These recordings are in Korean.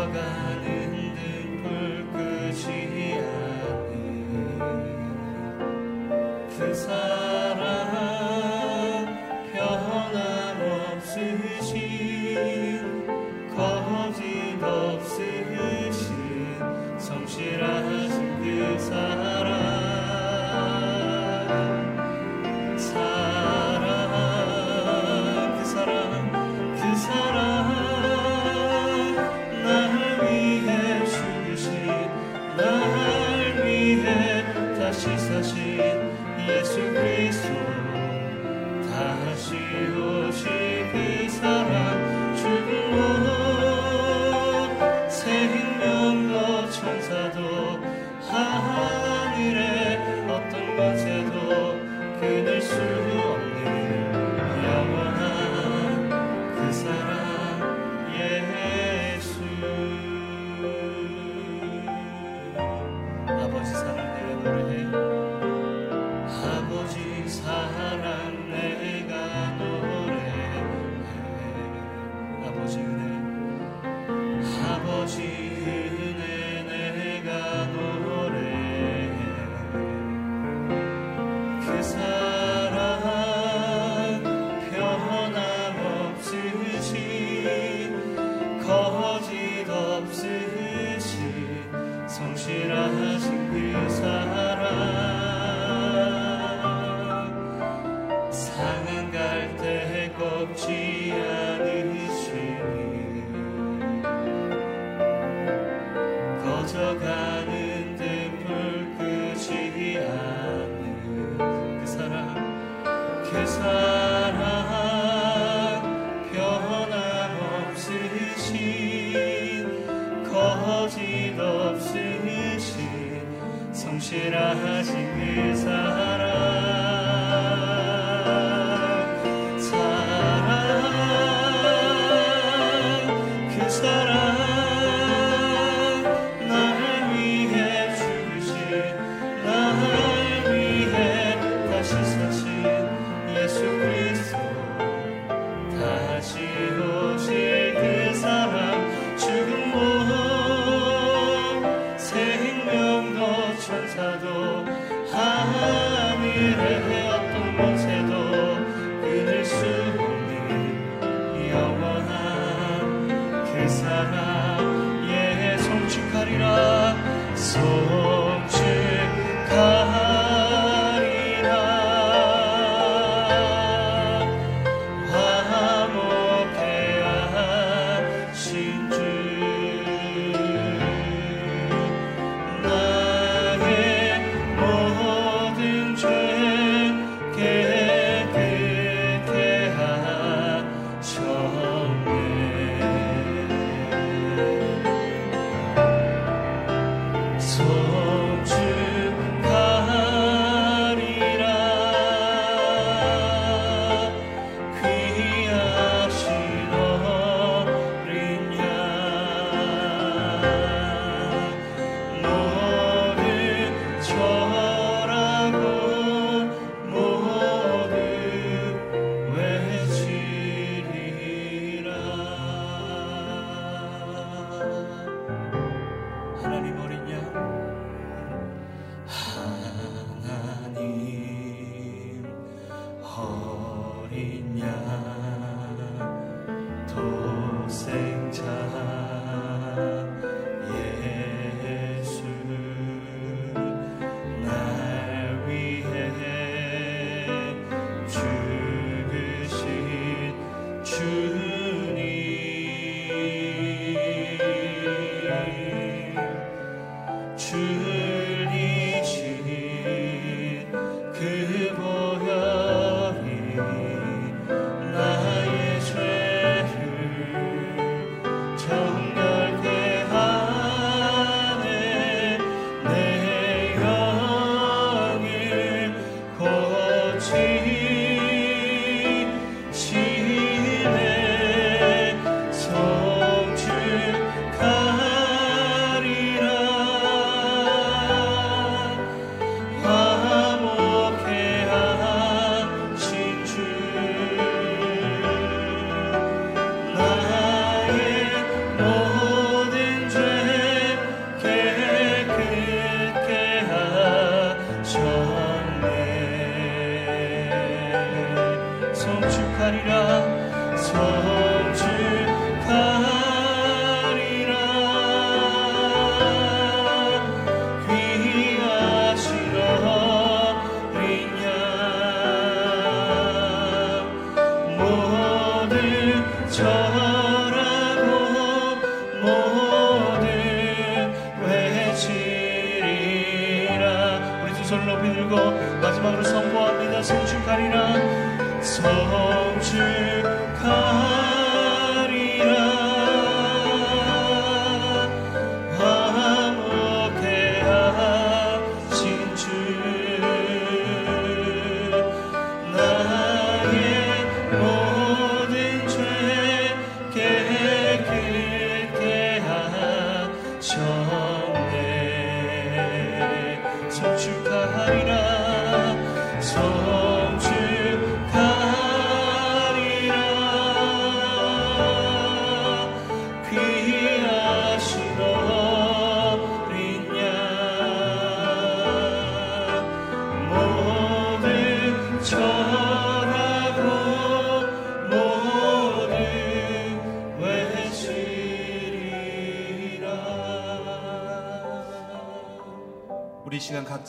꺼져가는 사랑 주를 높이 들고 마지막으로 선포합니다. 성축하리라. 성축하리라.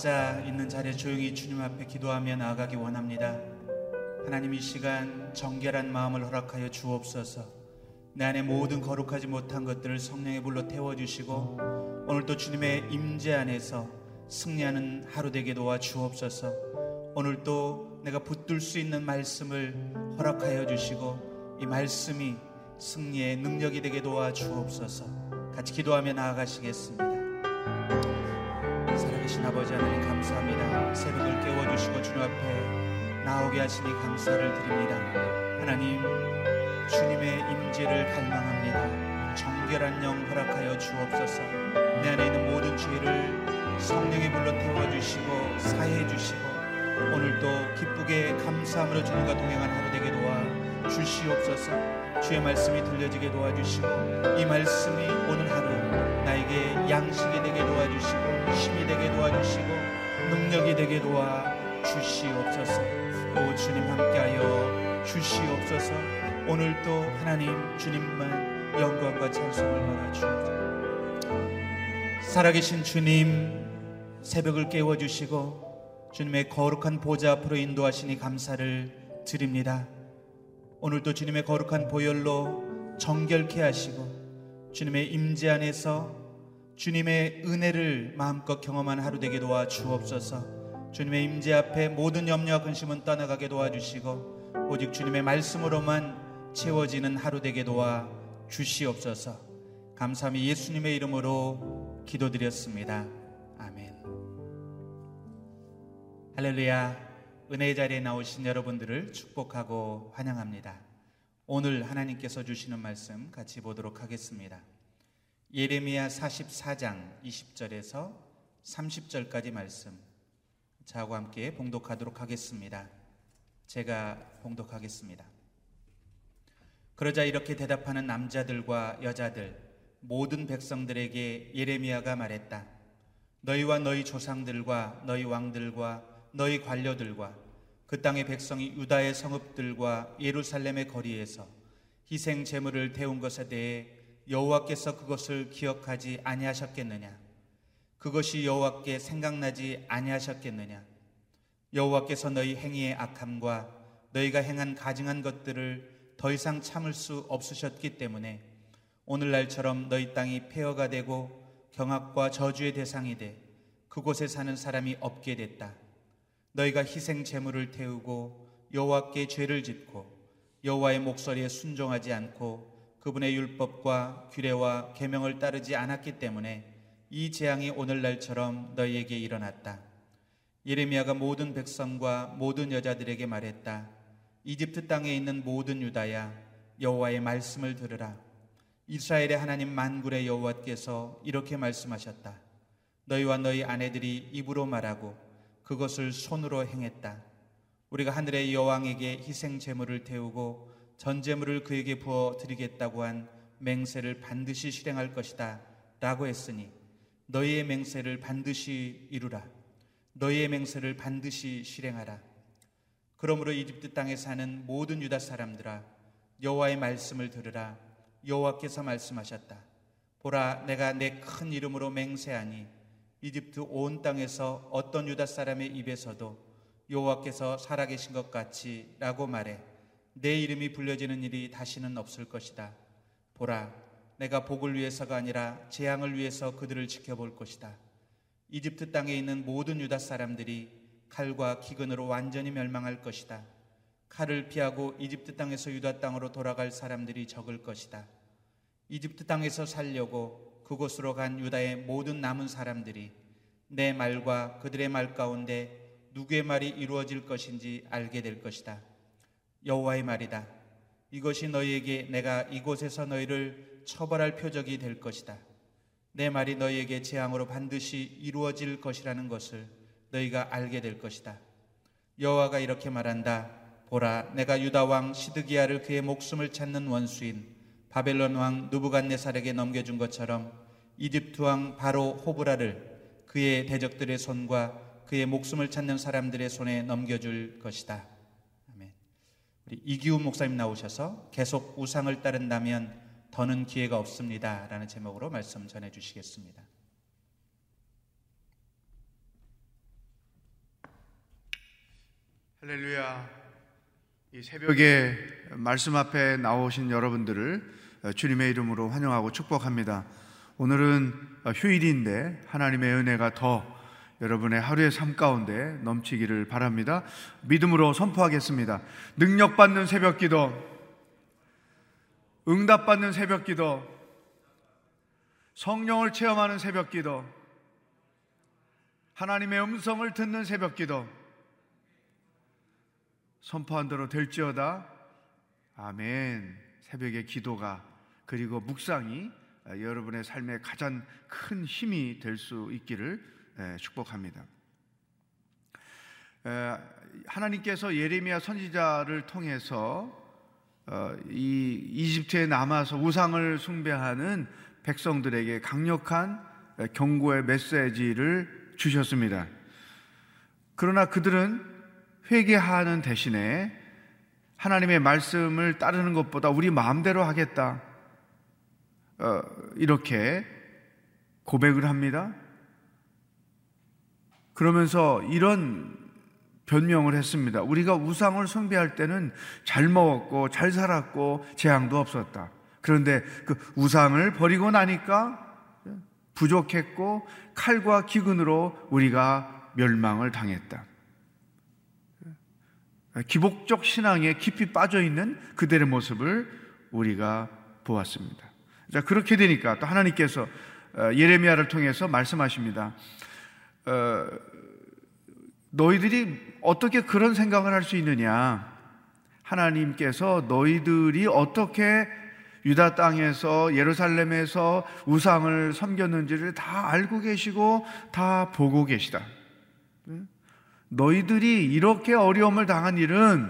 각자 있는 자리에 조용히 주님 앞에 기도하며 나아가기 원합니다. 하나님 이 시간 정결한 마음을 허락하여 주옵소서. 내 안에 모든 거룩하지 못한 것들을 성령의 불로 태워 주시고 오늘도 주님의 임재 안에서 승리하는 하루 되게 도와 주옵소서. 오늘도 내가 붙들 수 있는 말씀을 허락하여 주시고 이 말씀이 승리의 능력이 되게 도와 주옵소서. 같이 기도하며 나아가시겠습니다. 살아계신 아버지 하나님 감사합니다. 새벽을 깨워주시고 주님 앞에 나오게 하시니 감사를 드립니다. 하나님 주님의 임재를 갈망합니다. 정결한 영 허락하여 주옵소서. 내 안에 있는 모든 죄를 성령의 불로 태워주시고 사해 주시고 오늘도 기쁘게 감사함으로 주님과 동행한 하루 되게 도와 주시옵소서. 주의 말씀이 들려지게 도와주시고 이 말씀이 오늘 하루 나에게 양식이 되게 도와주시고 힘이 되게 도와주시고 능력이 되게 도와주시옵소서. 오 주님 함께하여 주시옵소서. 오늘도 하나님 주님만 영광과 찬송을 받아 주옵소서. 살아계신 주님 새벽을 깨워주시고 주님의 거룩한 보좌 앞으로 인도하시니 감사를 드립니다. 오늘도 주님의 거룩한 보혈로 정결케 하시고 주님의 임재 안에서 주님의 은혜를 마음껏 경험한 하루 되게 도와 주옵소서. 주님의 임재 앞에 모든 염려와 근심은 떠나가게 도와주시고 오직 주님의 말씀으로만 채워지는 하루 되게 도와 주시옵소서. 감사함이 예수님의 이름으로 기도드렸습니다. 아멘. 할렐루야. 은혜의 자리에 나오신 여러분들을 축복하고 환영합니다. 오늘 하나님께서 주시는 말씀 같이 보도록 하겠습니다. 예레미야 44장 20절에서 30절까지 말씀 자와 함께 봉독하도록 하겠습니다. 제가 봉독하겠습니다. 그러자 이렇게 대답하는 남자들과 여자들 모든 백성들에게 예레미야가 말했다. 너희와 너희 조상들과 너희 왕들과 너희 관료들과 그 땅의 백성이 유다의 성읍들과 예루살렘의 거리에서 희생 제물을 태운 것에 대해 여호와께서 그것을 기억하지 아니하셨겠느냐? 그것이 여호와께 생각나지 아니하셨겠느냐? 여호와께서 너희 행위의 악함과 너희가 행한 가증한 것들을 더 이상 참을 수 없으셨기 때문에 오늘날처럼 너희 땅이 폐허가 되고 경악과 저주의 대상이 돼 그곳에 사는 사람이 없게 됐다. 너희가 희생 제물을 태우고 여호와께 죄를 짓고 여호와의 목소리에 순종하지 않고 그분의 율법과 규례와 계명을 따르지 않았기 때문에 이 재앙이 오늘날처럼 너희에게 일어났다. 예레미야가 모든 백성과 모든 여자들에게 말했다. 이집트 땅에 있는 모든 유다야 여호와의 말씀을 들으라. 이스라엘의 하나님 만굴의 여호와께서 이렇게 말씀하셨다. 너희와 너희 아내들이 입으로 말하고 그것을 손으로 행했다. 우리가 하늘의 여왕에게 희생 제물을 태우고 전 제물을 그에게 부어 드리겠다고 한 맹세를 반드시 실행할 것이다. 라고 했으니 너희의 맹세를 반드시 이루라. 너희의 맹세를 반드시 실행하라. 그러므로 이집트 땅에 사는 모든 유다 사람들아 여호와의 말씀을 들으라 여호와께서 말씀하셨다 보라 내가 내 큰 이름으로 맹세하니 이집트 온 땅에서 어떤 유다 사람의 입에서도 여호와께서 살아계신 것 같이라고 말해 내 이름이 불려지는 일이 다시는 없을 것이다 보라 내가 복을 위해서가 아니라 재앙을 위해서 그들을 지켜볼 것이다 이집트 땅에 있는 모든 유다 사람들이 칼과 기근으로 완전히 멸망할 것이다. 칼을 피하고 이집트 땅에서 유다 땅으로 돌아갈 사람들이 적을 것이다. 이집트 땅에서 살려고 그곳으로 간 유다의 모든 남은 사람들이 내 말과 그들의 말 가운데 누구의 말이 이루어질 것인지 알게 될 것이다. 여호와의 말이다. 이것이 너희에게 내가 이곳에서 너희를 처벌할 표적이 될 것이다. 내 말이 너희에게 재앙으로 반드시 이루어질 것이라는 것을 너희가 알게 될 것이다. 여호와가 이렇게 말한다. 보라, 내가 유다 왕 시드기야를 그의 목숨을 찾는 원수인 바벨론 왕 누부갓네살에게 넘겨준 것처럼 이집트 왕 바로 호브라를 그의 대적들의 손과 그의 목숨을 찾는 사람들의 손에 넘겨줄 것이다. 이기훈 목사님 나오셔서 계속 우상을 따른다면 더는 기회가 없습니다 라는 제목으로 말씀 전해 주시겠습니다. 할렐루야. 이 새벽에 말씀 앞에 나오신 여러분들을 주님의 이름으로 환영하고 축복합니다. 오늘은 휴일인데 하나님의 은혜가 더 여러분의 하루의 삶 가운데 넘치기를 바랍니다. 믿음으로 선포하겠습니다. 능력받는 새벽 기도, 응답받는 새벽 기도, 성령을 체험하는 새벽 기도, 하나님의 음성을 듣는 새벽 기도, 선포한 대로 될지어다. 아멘. 새벽의 기도가 그리고 묵상이 여러분의 삶의 가장 큰 힘이 될 수 있기를 축복합니다. 하나님께서 예레미야 선지자를 통해서 어, 이 이집트에 남아서 우상을 숭배하는 백성들에게 강력한 경고의 메시지를 주셨습니다. 그러나 그들은 회개하는 대신에 하나님의 말씀을 따르는 것보다 우리 마음대로 하겠다. 어, 이렇게 고백을 합니다. 그러면서 이런 변명을 했습니다. 우리가 우상을 숭배할 때는 잘 먹었고 잘 살았고 재앙도 없었다. 그런데 그 우상을 버리고 나니까 부족했고 칼과 기근으로 우리가 멸망을 당했다. 기복적 신앙에 깊이 빠져 있는 그들의 모습을 우리가 보았습니다. 자, 그렇게 되니까 또 하나님께서 어, 예레미야를 통해서 말씀하십니다. 어, 너희들이 어떻게 그런 생각을 할 수 있느냐? 하나님께서 너희들이 어떻게 유다 땅에서 예루살렘에서 우상을 섬겼는지를 다 알고 계시고 다 보고 계시다. 너희들이 이렇게 어려움을 당한 일은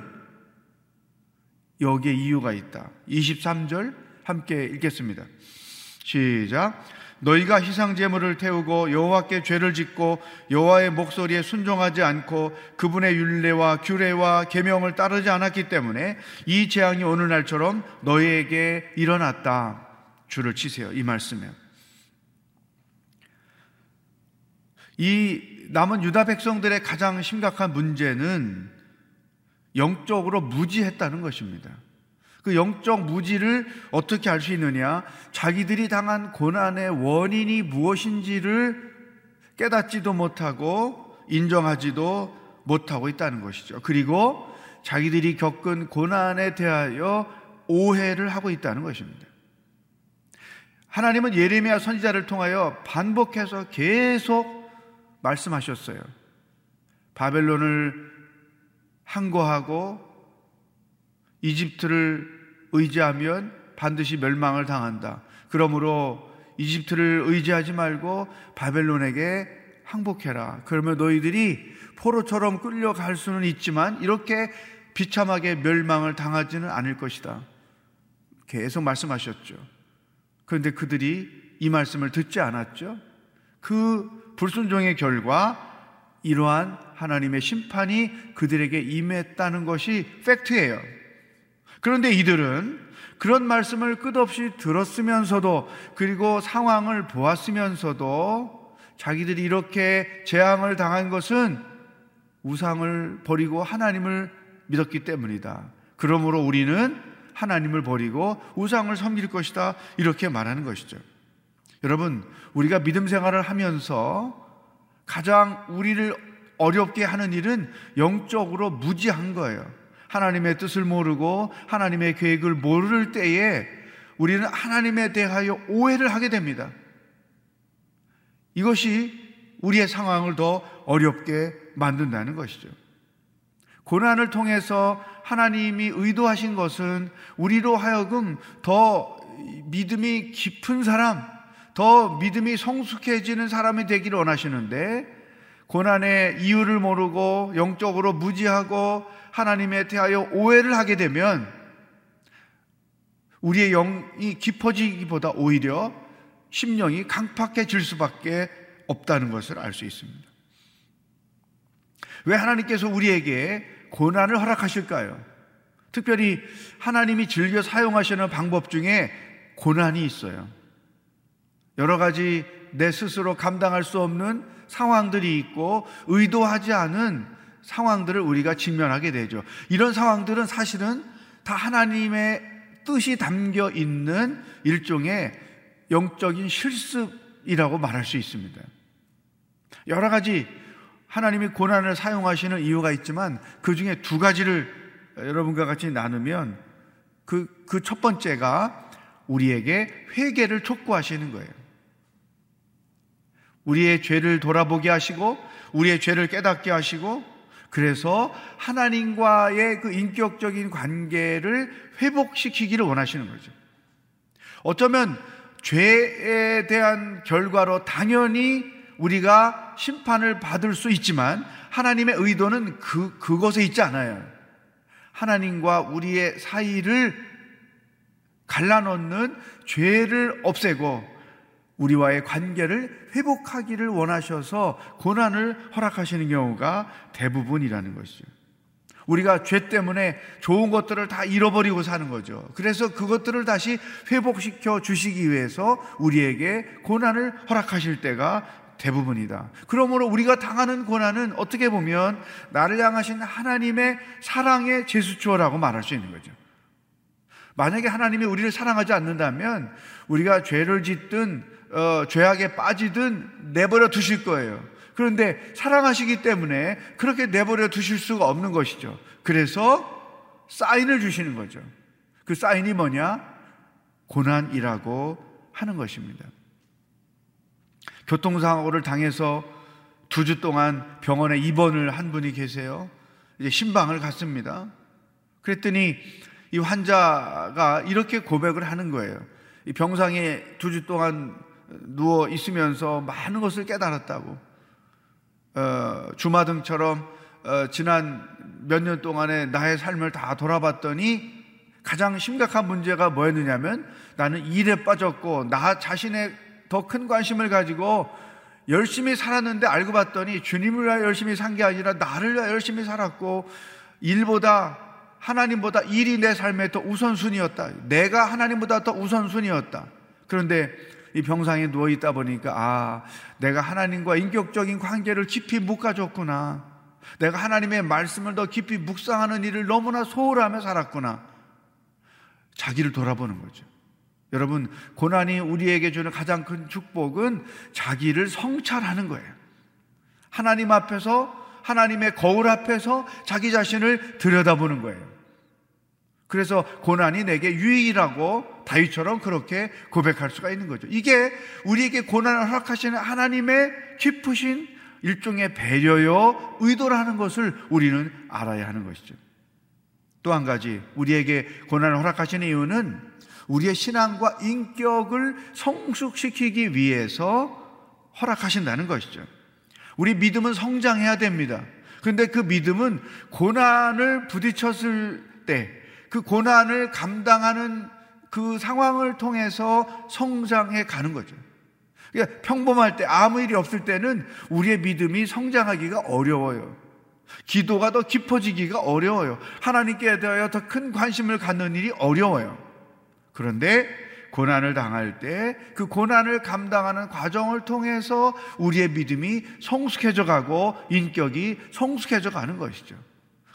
여기에 이유가 있다. 23절 함께 읽겠습니다. 시작. 너희가 희상 제물을 태우고 여호와께 죄를 짓고 여호와의 목소리에 순종하지 않고 그분의 율례와 규례와 계명을 따르지 않았기 때문에 이 재앙이 오늘날처럼 너희에게 일어났다. 줄을 치세요. 이 말씀에. 이 남은 유다 백성들의 가장 심각한 문제는 영적으로 무지했다는 것입니다. 그 영적 무지를 어떻게 알 수 있느냐? 자기들이 당한 고난의 원인이 무엇인지를 깨닫지도 못하고 인정하지도 못하고 있다는 것이죠. 그리고 자기들이 겪은 고난에 대하여 오해를 하고 있다는 것입니다. 하나님은 예레미야 선지자를 통하여 반복해서 계속 말씀하셨어요. 바벨론을 항거하고 이집트를 의지하면 반드시 멸망을 당한다. 그러므로 이집트를 의지하지 말고 바벨론에게 항복해라. 그러면 너희들이 포로처럼 끌려갈 수는 있지만 이렇게 비참하게 멸망을 당하지는 않을 것이다. 계속 말씀하셨죠. 그런데 그들이 이 말씀을 듣지 않았죠. 그 불순종의 결과 이러한 하나님의 심판이 그들에게 임했다는 것이 팩트예요. 그런데 이들은 그런 말씀을 끝없이 들었으면서도 그리고 상황을 보았으면서도 자기들이 이렇게 재앙을 당한 것은 우상을 버리고 하나님을 믿었기 때문이다. 그러므로 우리는 하나님을 버리고 우상을 섬길 것이다. 이렇게 말하는 것이죠. 여러분, 우리가 믿음 생활을 하면서 가장 우리를 어렵게 하는 일은 영적으로 무지한 거예요. 하나님의 뜻을 모르고 하나님의 계획을 모를 때에 우리는 하나님에 대하여 오해를 하게 됩니다. 이것이 우리의 상황을 더 어렵게 만든다는 것이죠. 고난을 통해서 하나님이 의도하신 것은 우리로 하여금 더 믿음이 깊은 사람, 더 믿음이 성숙해지는 사람이 되기를 원하시는데 고난의 이유를 모르고 영적으로 무지하고 하나님에 대하여 오해를 하게 되면 우리의 영이 깊어지기보다 오히려 심령이 강팍해질 수밖에 없다는 것을 알 수 있습니다. 왜 하나님께서 우리에게 고난을 허락하실까요? 특별히 하나님이 즐겨 사용하시는 방법 중에 고난이 있어요. 여러 가지 내 스스로 감당할 수 없는 상황들이 있고 의도하지 않은 상황들을 우리가 직면하게 되죠. 이런 상황들은 사실은 다 하나님의 뜻이 담겨 있는 일종의 영적인 실습이라고 말할 수 있습니다. 여러 가지 하나님이 고난을 사용하시는 이유가 있지만 그 중에 두 가지를 여러분과 같이 나누면 그, 그 첫 번째가 우리에게 회개를 촉구하시는 거예요. 우리의 죄를 돌아보게 하시고, 우리의 죄를 깨닫게 하시고, 그래서 하나님과의 그 인격적인 관계를 회복시키기를 원하시는 거죠. 어쩌면 죄에 대한 결과로 당연히 우리가 심판을 받을 수 있지만 하나님의 의도는 그, 그것에 있지 않아요. 하나님과 우리의 사이를 갈라놓는 죄를 없애고 우리와의 관계를 회복하기를 원하셔서 고난을 허락하시는 경우가 대부분이라는 것이죠. 우리가 죄 때문에 좋은 것들을 다 잃어버리고 사는 거죠. 그래서 그것들을 다시 회복시켜 주시기 위해서 우리에게 고난을 허락하실 때가 대부분이다. 그러므로 우리가 당하는 고난은 어떻게 보면 나를 향하신 하나님의 사랑의 제수초라고 말할 수 있는 거죠. 만약에 하나님이 우리를 사랑하지 않는다면 우리가 죄를 짓든 어, 죄악에 빠지든 내버려 두실 거예요. 그런데 사랑하시기 때문에 그렇게 내버려 두실 수가 없는 것이죠. 그래서 사인을 주시는 거죠. 그 사인이 뭐냐? 고난이라고 하는 것입니다. 교통사고를 당해서 두 주 동안 병원에 입원을 한 분이 계세요. 이제 신방을 갔습니다. 그랬더니 이 환자가 이렇게 고백을 하는 거예요. 이 병상에 두 주 동안 누워 있으면서 많은 것을 깨달았다고. 어, 주마등처럼 어, 지난 몇 년 동안의 나의 삶을 다 돌아봤더니 가장 심각한 문제가 뭐였느냐면 나는 일에 빠졌고 나 자신의 더 큰 관심을 가지고 열심히 살았는데 알고 봤더니 주님을 열심히 산 게 아니라 나를 열심히 살았고 일보다 하나님보다 일이 내 삶에 더 우선순위였다. 내가 하나님보다 더 우선순위였다. 그런데 이 병상에 누워 있다 보니까 아, 내가 하나님과 인격적인 관계를 깊이 못 가졌구나. 내가 하나님의 말씀을 더 깊이 묵상하는 일을 너무나 소홀하며 살았구나. 자기를 돌아보는 거죠. 여러분, 고난이 우리에게 주는 가장 큰 축복은 자기를 성찰하는 거예요. 하나님 앞에서, 하나님의 거울 앞에서 자기 자신을 들여다보는 거예요. 그래서 고난이 내게 유익이라고 다윗처럼 그렇게 고백할 수가 있는 거죠. 이게 우리에게 고난을 허락하시는 하나님의 깊으신 일종의 배려요, 의도라는 것을 우리는 알아야 하는 것이죠. 또 한 가지, 우리에게 고난을 허락하시는 이유는 우리의 신앙과 인격을 성숙시키기 위해서 허락하신다는 것이죠. 우리 믿음은 성장해야 됩니다. 그런데 그 믿음은 고난을 부딪혔을 때, 그 고난을 감당하는 그 상황을 통해서 성장해 가는 거죠. 그러니까 평범할 때 아무 일이 없을 때는 우리의 믿음이 성장하기가 어려워요. 기도가 더 깊어지기가 어려워요. 하나님께 대하여 더 큰 관심을 갖는 일이 어려워요. 그런데 고난을 당할 때 그 고난을 감당하는 과정을 통해서 우리의 믿음이 성숙해져 가고 인격이 성숙해져 가는 것이죠.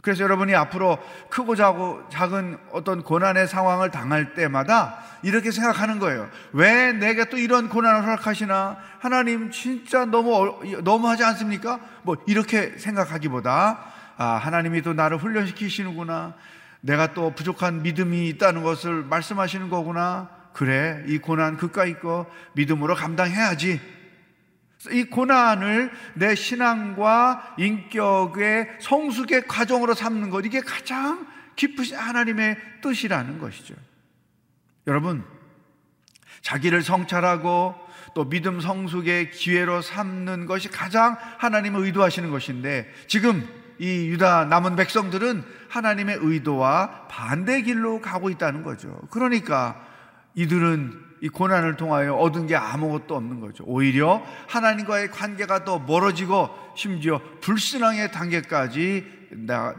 그래서 여러분이 앞으로 크고 작은 어떤 고난의 상황을 당할 때마다 이렇게 생각하는 거예요. 왜 내게 또 이런 고난을 허락하시나? 하나님 진짜 너무, 너무 하지 않습니까? 뭐 이렇게 생각하기보다, 아, 하나님이 또 나를 훈련시키시는구나. 내가 또 부족한 믿음이 있다는 것을 말씀하시는 거구나. 그래, 이 고난 그까 있고 믿음으로 감당해야지. 이 고난을 내 신앙과 인격의 성숙의 과정으로 삼는 것, 이게 가장 깊으신 하나님의 뜻이라는 것이죠. 여러분, 자기를 성찰하고 또 믿음 성숙의 기회로 삼는 것이 가장 하나님을 의도하시는 것인데 지금 이 유다 남은 백성들은 하나님의 의도와 반대 길로 가고 있다는 거죠. 그러니까 이들은 이 고난을 통하여 얻은 게 아무것도 없는 거죠. 오히려 하나님과의 관계가 더 멀어지고 심지어 불신앙의 단계까지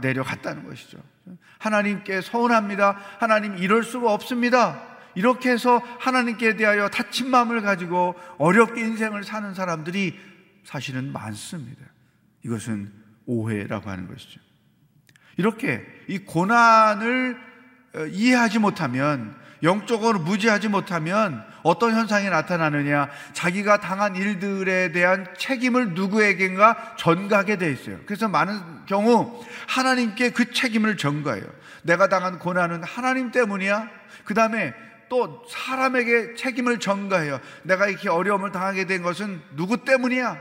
내려갔다는 것이죠. 하나님께 서운합니다. 하나님 이럴 수가 없습니다. 이렇게 해서 하나님께 대하여 다친 마음을 가지고 어렵게 인생을 사는 사람들이 사실은 많습니다. 이것은 오해라고 하는 것이죠. 이렇게 이 고난을 어, 이해하지 못하면 영적으로 무지하지 못하면 어떤 현상이 나타나느냐? 자기가 당한 일들에 대한 책임을 누구에겐가 전가하게 돼 있어요. 그래서 많은 경우 하나님께 그 책임을 전가해요. 내가 당한 고난은 하나님 때문이야? 그 다음에 또 사람에게 책임을 전가해요. 내가 이렇게 어려움을 당하게 된 것은 누구 때문이야?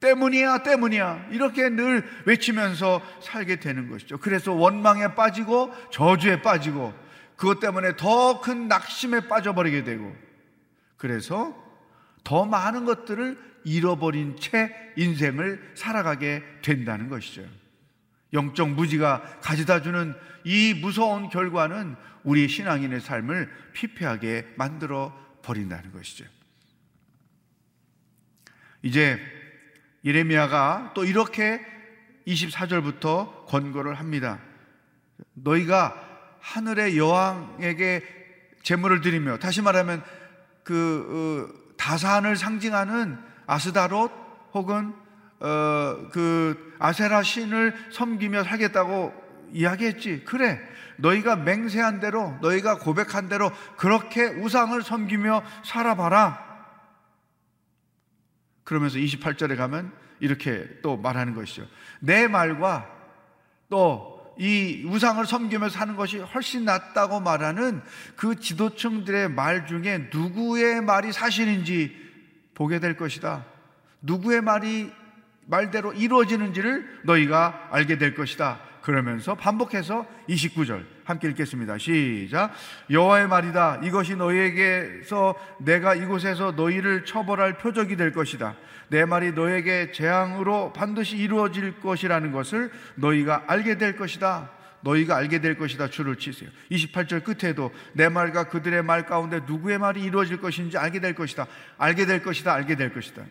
때문이야, 때문이야. 이렇게 늘 외치면서 살게 되는 것이죠. 그래서 원망에 빠지고 저주에 빠지고 그것 때문에 더 큰 낙심에 빠져버리게 되고 그래서 더 많은 것들을 잃어버린 채 인생을 살아가게 된다는 것이죠. 영적 무지가 가져다 주는 이 무서운 결과는 우리 신앙인의 삶을 피폐하게 만들어 버린다는 것이죠. 이제 예레미야가 또 이렇게 24절부터 권고를 합니다. 너희가 하늘의 여왕에게 제물을 드리며 다시 말하면 그 어, 다산을 상징하는 아스다롯 혹은 어, 그 아세라 신을 섬기며 살겠다고 이야기했지. 그래. 너희가 맹세한 대로, 너희가 고백한 대로 그렇게 우상을 섬기며 살아봐라. 그러면서 28절에 가면 이렇게 또 말하는 것이죠. 내 말과 또 이 우상을 섬기며 사는 것이 훨씬 낫다고 말하는 그 지도층들의 말 중에 누구의 말이 사실인지 보게 될 것이다. 누구의 말이 말대로 이루어지는지를 너희가 알게 될 것이다. 그러면서 반복해서 29절 함께 읽겠습니다. 시작. 여호와의 말이다. 이것이 너희에게서 내가 이곳에서 너희를 처벌할 표적이 될 것이다. 내 말이 너에게 재앙으로 반드시 이루어질 것이라는 것을 너희가 알게 될 것이다. 너희가 알게 될 것이다. 줄을 치세요. 28절 끝에도 내 말과 그들의 말 가운데 누구의 말이 이루어질 것인지 알게 될 것이다. 알게 될 것이다. 알게 될 것이다.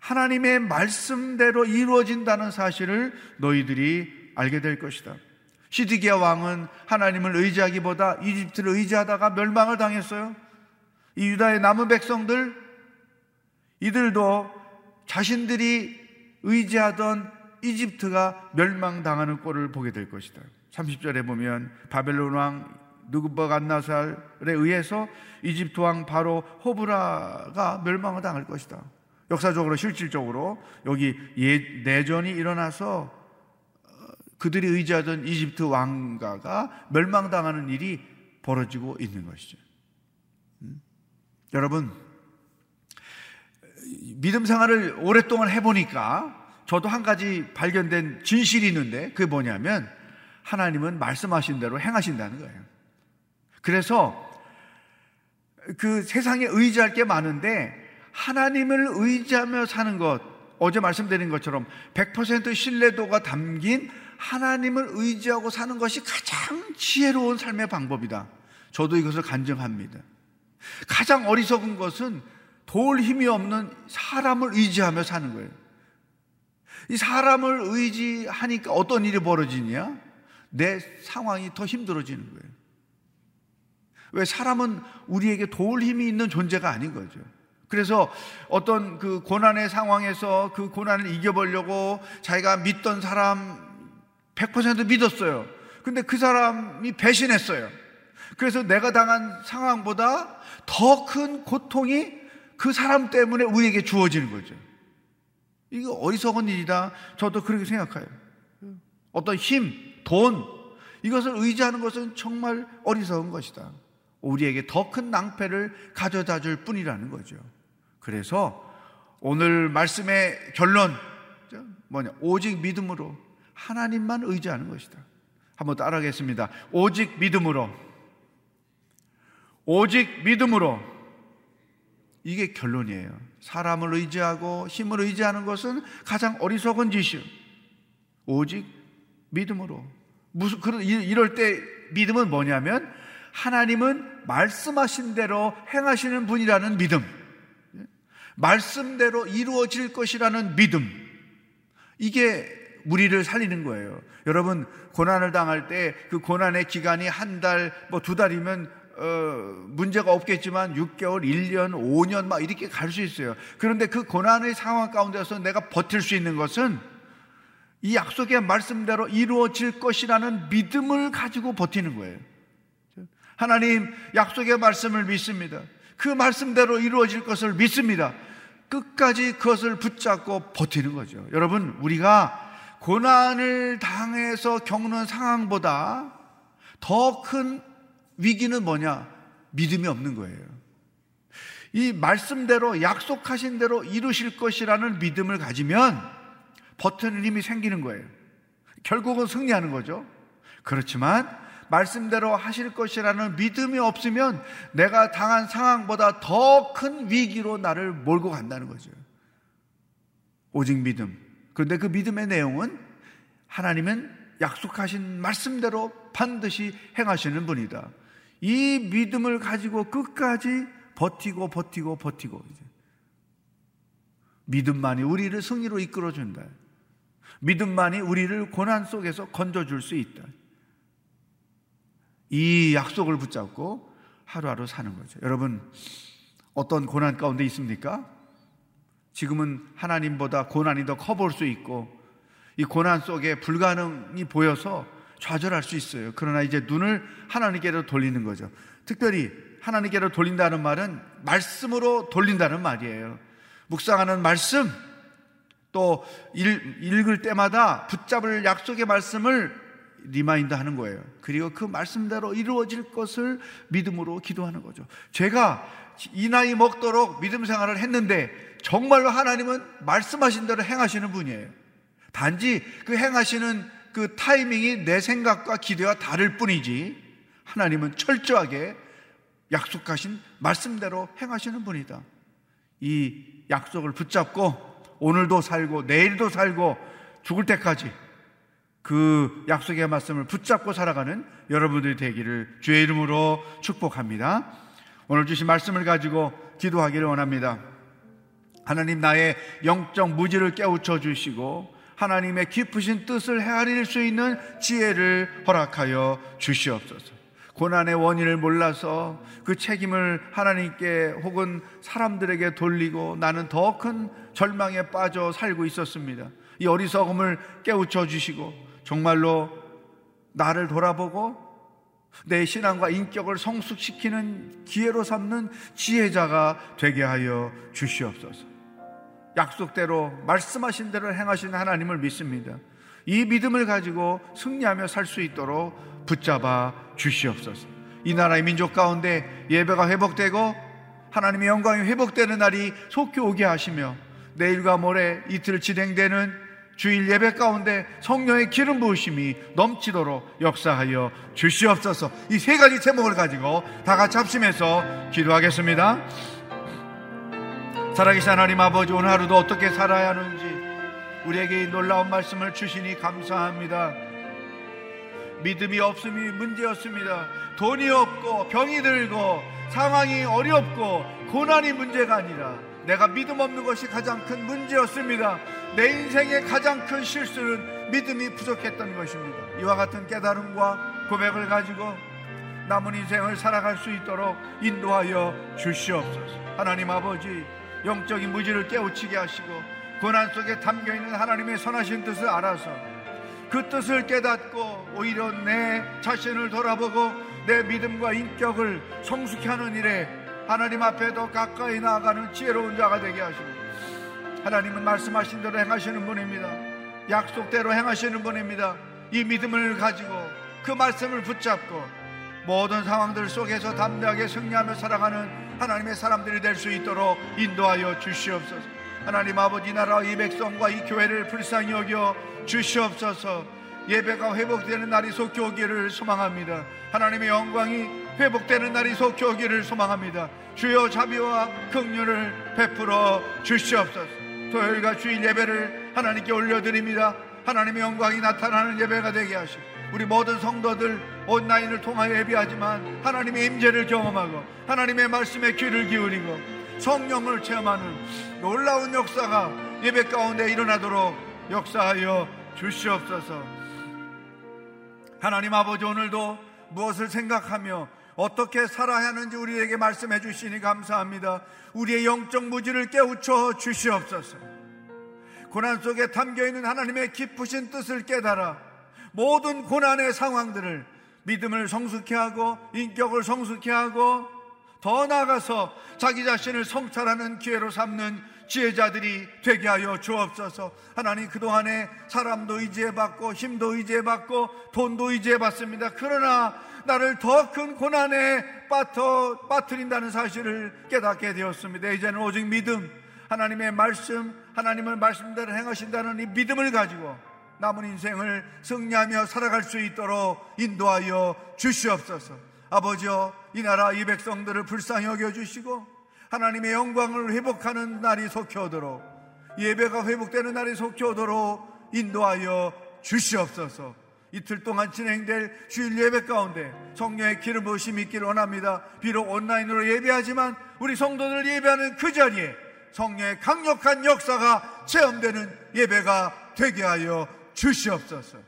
하나님의 말씀대로 이루어진다는 사실을 너희들이 알게 될 것이다. 시드기야 왕은 하나님을 의지하기보다 이집트를 의지하다가 멸망을 당했어요. 이 유다의 남은 백성들 이들도 자신들이 의지하던 이집트가 멸망당하는 꼴을 보게 될 것이다. 30절에 보면 바벨론 왕 누구버간나살에 의해서 이집트 왕 바로 호브라가 멸망을 당할 것이다. 역사적으로 실질적으로 여기 예, 내전이 일어나서 어, 그들이 의지하던 이집트 왕가가 멸망당하는 일이 벌어지고 있는 것이죠. 음? 여러분 믿음 생활을 오랫동안 해보니까 저도 한 가지 발견된 진실이 있는데 그게 뭐냐면 하나님은 말씀하신 대로 행하신다는 거예요. 그래서 그 세상에 의지할 게 많은데 하나님을 의지하며 사는 것, 어제 말씀드린 것처럼 100% 신뢰도가 담긴 하나님을 의지하고 사는 것이 가장 지혜로운 삶의 방법이다. 저도 이것을 간증합니다. 가장 어리석은 것은 도울 힘이 없는 사람을 의지하며 사는 거예요. 이 사람을 의지하니까 어떤 일이 벌어지냐? 내 상황이 더 힘들어지는 거예요. 왜 사람은 우리에게 도울 힘이 있는 존재가 아닌 거죠. 그래서 어떤 그 고난의 상황에서 그 고난을 이겨보려고 자기가 믿던 사람 100% 믿었어요. 근데 그 사람이 배신했어요. 그래서 내가 당한 상황보다 더 큰 고통이 그 사람 때문에 우리에게 주어지는 거죠. 이거 어리석은 일이다. 저도 그렇게 생각해요. 어떤 힘, 돈, 이것을 의지하는 것은 정말 어리석은 것이다. 우리에게 더 큰 낭패를 가져다 줄 뿐이라는 거죠. 그래서 오늘 말씀의 결론, 뭐냐, 오직 믿음으로 하나님만 의지하는 것이다. 한번 따라하겠습니다. 오직 믿음으로. 오직 믿음으로. 이게 결론이에요. 사람을 의지하고 힘을 의지하는 것은 가장 어리석은 짓이요. 오직 믿음으로. 무슨, 그런, 이럴 때 믿음은 뭐냐면 하나님은 말씀하신 대로 행하시는 분이라는 믿음. 말씀대로 이루어질 것이라는 믿음. 이게 우리를 살리는 거예요. 여러분, 고난을 당할 때 그 고난의 기간이 한 달, 뭐 두 달이면 어, 문제가 없겠지만 6개월, 1년, 5년 막 이렇게 갈 수 있어요. 그런데 그 고난의 상황 가운데서 내가 버틸 수 있는 것은 이 약속의 말씀대로 이루어질 것이라는 믿음을 가지고 버티는 거예요. 하나님 약속의 말씀을 믿습니다. 그 말씀대로 이루어질 것을 믿습니다. 끝까지 그것을 붙잡고 버티는 거죠. 여러분, 우리가 고난을 당해서 겪는 상황보다 더 큰 위기는 뭐냐? 믿음이 없는 거예요. 이 말씀대로 약속하신 대로 이루실 것이라는 믿음을 가지면 버티는 힘이 생기는 거예요. 결국은 승리하는 거죠. 그렇지만 말씀대로 하실 것이라는 믿음이 없으면 내가 당한 상황보다 더 큰 위기로 나를 몰고 간다는 거죠. 오직 믿음. 그런데 그 믿음의 내용은 하나님은 약속하신 말씀대로 반드시 행하시는 분이다. 이 믿음을 가지고 끝까지 버티고 버티고 버티고 믿음만이 우리를 승리로 이끌어준다. 믿음만이 우리를 고난 속에서 건져줄 수 있다. 이 약속을 붙잡고 하루하루 사는 거죠. 여러분, 어떤 고난 가운데 있습니까? 지금은 하나님보다 고난이 더커볼수 있고, 이 고난 속에 불가능이 보여서 좌절할 수 있어요. 그러나 이제 눈을 하나님께로 돌리는 거죠. 특별히 하나님께로 돌린다는 말은 말씀으로 돌린다는 말이에요. 묵상하는 말씀, 또 읽, 을 때마다 붙잡을 약속의 말씀을 remind 하는 거예요. 그리고 그 말씀대로 이루어질 것을 믿음으로 기도하는 거죠. 제가 이 나이 먹도록 믿음 생활을 했는데 정말로 하나님은 말씀하신 대로 행하시는 분이에요. 단지 그 행하시는 그 타이밍이 내 생각과 기대와 다를 뿐이지 하나님은 철저하게 약속하신 말씀대로 행하시는 분이다. 이 약속을 붙잡고 오늘도 살고 내일도 살고 죽을 때까지 그 약속의 말씀을 붙잡고 살아가는 여러분들이 되기를 주의 이름으로 축복합니다. 오늘 주신 말씀을 가지고 기도하기를 원합니다. 하나님 나의 영적 무지를 깨우쳐 주시고 하나님의 깊으신 뜻을 헤아릴 수 있는 지혜를 허락하여 주시옵소서. 고난의 원인을 몰라서 그 책임을 하나님께 혹은 사람들에게 돌리고 나는 더 큰 절망에 빠져 살고 있었습니다. 이 어리석음을 깨우쳐 주시고 정말로 나를 돌아보고 내 신앙과 인격을 성숙시키는 기회로 삼는 지혜자가 되게 하여 주시옵소서. 약속대로 말씀하신 대로 행하신 하나님을 믿습니다. 이 믿음을 가지고 승리하며 살 수 있도록 붙잡아 주시옵소서. 이 나라의 민족 가운데 예배가 회복되고 하나님의 영광이 회복되는 날이 속히 오게 하시며 내일과 모레 이틀 진행되는 주일 예배 가운데 성령의 기름 부으심이 넘치도록 역사하여 주시옵소서. 이 세 가지 제목을 가지고 다 같이 합심해서 기도하겠습니다. 살아계신 하나님 아버지 오늘 하루도 어떻게 살아야 하는지 우리에게 놀라운 말씀을 주시니 감사합니다. 믿음이 없음이 문제였습니다. 돈이 없고 병이 들고 상황이 어렵고 고난이 문제가 아니라 내가 믿음 없는 것이 가장 큰 문제였습니다. 내 인생의 가장 큰 실수는 믿음이 부족했던 것입니다. 이와 같은 깨달음과 고백을 가지고 남은 인생을 살아갈 수 있도록 인도하여 주시옵소서. 하나님 아버지, 영적인 무지를 깨우치게 하시고 고난 속에 담겨 있는 하나님의 선하신 뜻을 알아서 그 뜻을 깨닫고 오히려 내 자신을 돌아보고 내 믿음과 인격을 성숙히 하는 일에 하나님 앞에 더 가까이 나아가는 지혜로운 자가 되게 하시고 하나님은 말씀하신 대로 행하시는 분입니다. 약속대로 행하시는 분입니다. 이 믿음을 가지고 그 말씀을 붙잡고 모든 상황들 속에서 담대하게 승리하며 살아가는 하나님의 사람들이 될 수 있도록 인도하여 주시옵소서. 하나님 아버지 나라 이 백성과 이 교회를 불쌍히 여겨 주시옵소서. 예배가 회복되는 날이 속히 오기를 소망합니다. 하나님의 영광이 회복되는 날이 속히 오기를 소망합니다. 주여 자비와 긍휼을 베풀어 주시옵소서. 토요일과 주일 예배를 하나님께 올려드립니다. 하나님의 영광이 나타나는 예배가 되게 하시고 우리 모든 성도들 온라인을 통하여 예배하지만 하나님의 임재를 경험하고 하나님의 말씀에 귀를 기울이고 성령을 체험하는 놀라운 역사가 예배 가운데 일어나도록 역사하여 주시옵소서. 하나님 아버지 오늘도 무엇을 생각하며 어떻게 살아야 하는지 우리에게 말씀해 주시니 감사합니다. 우리의 영적 무지를 깨우쳐 주시옵소서. 고난 속에 담겨 있는 하나님의 깊으신 뜻을 깨달아 모든 고난의 상황들을 믿음을 성숙케 하고 인격을 성숙케 하고 더 나아가서 자기 자신을 성찰하는 기회로 삼는 지혜자들이 되게 하여 주옵소서. 하나님 그동안에 사람도 의지해봤고 힘도 의지해봤고 돈도 의지해봤습니다. 그러나 나를 더 큰 고난에 빠터, 빠뜨린다는 사실을 깨닫게 되었습니다. 이제는 오직 믿음, 하나님의 말씀, 하나님을 말씀대로 행하신다는 이 믿음을 가지고 남은 인생을 승리하며 살아갈 수 있도록 인도하여 주시옵소서. 아버지여, 이 나라 이 백성들을 불쌍히 여겨주시고 하나님의 영광을 회복하는 날이 속히 오도록 예배가 회복되는 날이 속히 오도록 인도하여 주시옵소서. 이틀 동안 진행될 주일 예배 가운데 성령의 기름 부으심이 있기를 원합니다. 비록 온라인으로 예배하지만 우리 성도들 예배하는 그 자리에 성령의 강력한 역사가 체험되는 예배가 되게 하여 주시옵소서.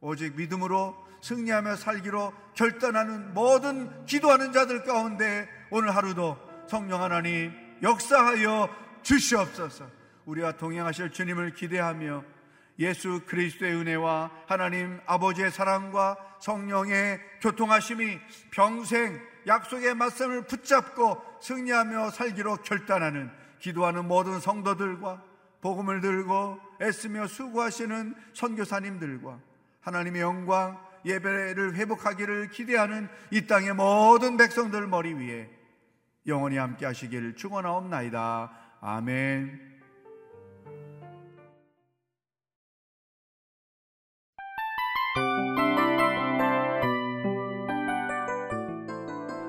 오직 믿음으로 승리하며 살기로 결단하는 모든 기도하는 자들 가운데 오늘 하루도 성령 하나님 역사하여 주시옵소서. 우리와 동행하실 주님을 기대하며 예수 그리스도의 은혜와 하나님 아버지의 사랑과 성령의 교통하심이 평생 약속의 말씀을 붙잡고 승리하며 살기로 결단하는 기도하는 모든 성도들과 복음을 들고 애쓰며 수고하시는 선교사님들과 하나님의 영광 예배를 회복하기를 기대하는 이 땅의 모든 백성들 머리 위에 영원히 함께 하시길 축원하옵나이다. 아멘.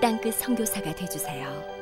땅끝 성교사가 되주세요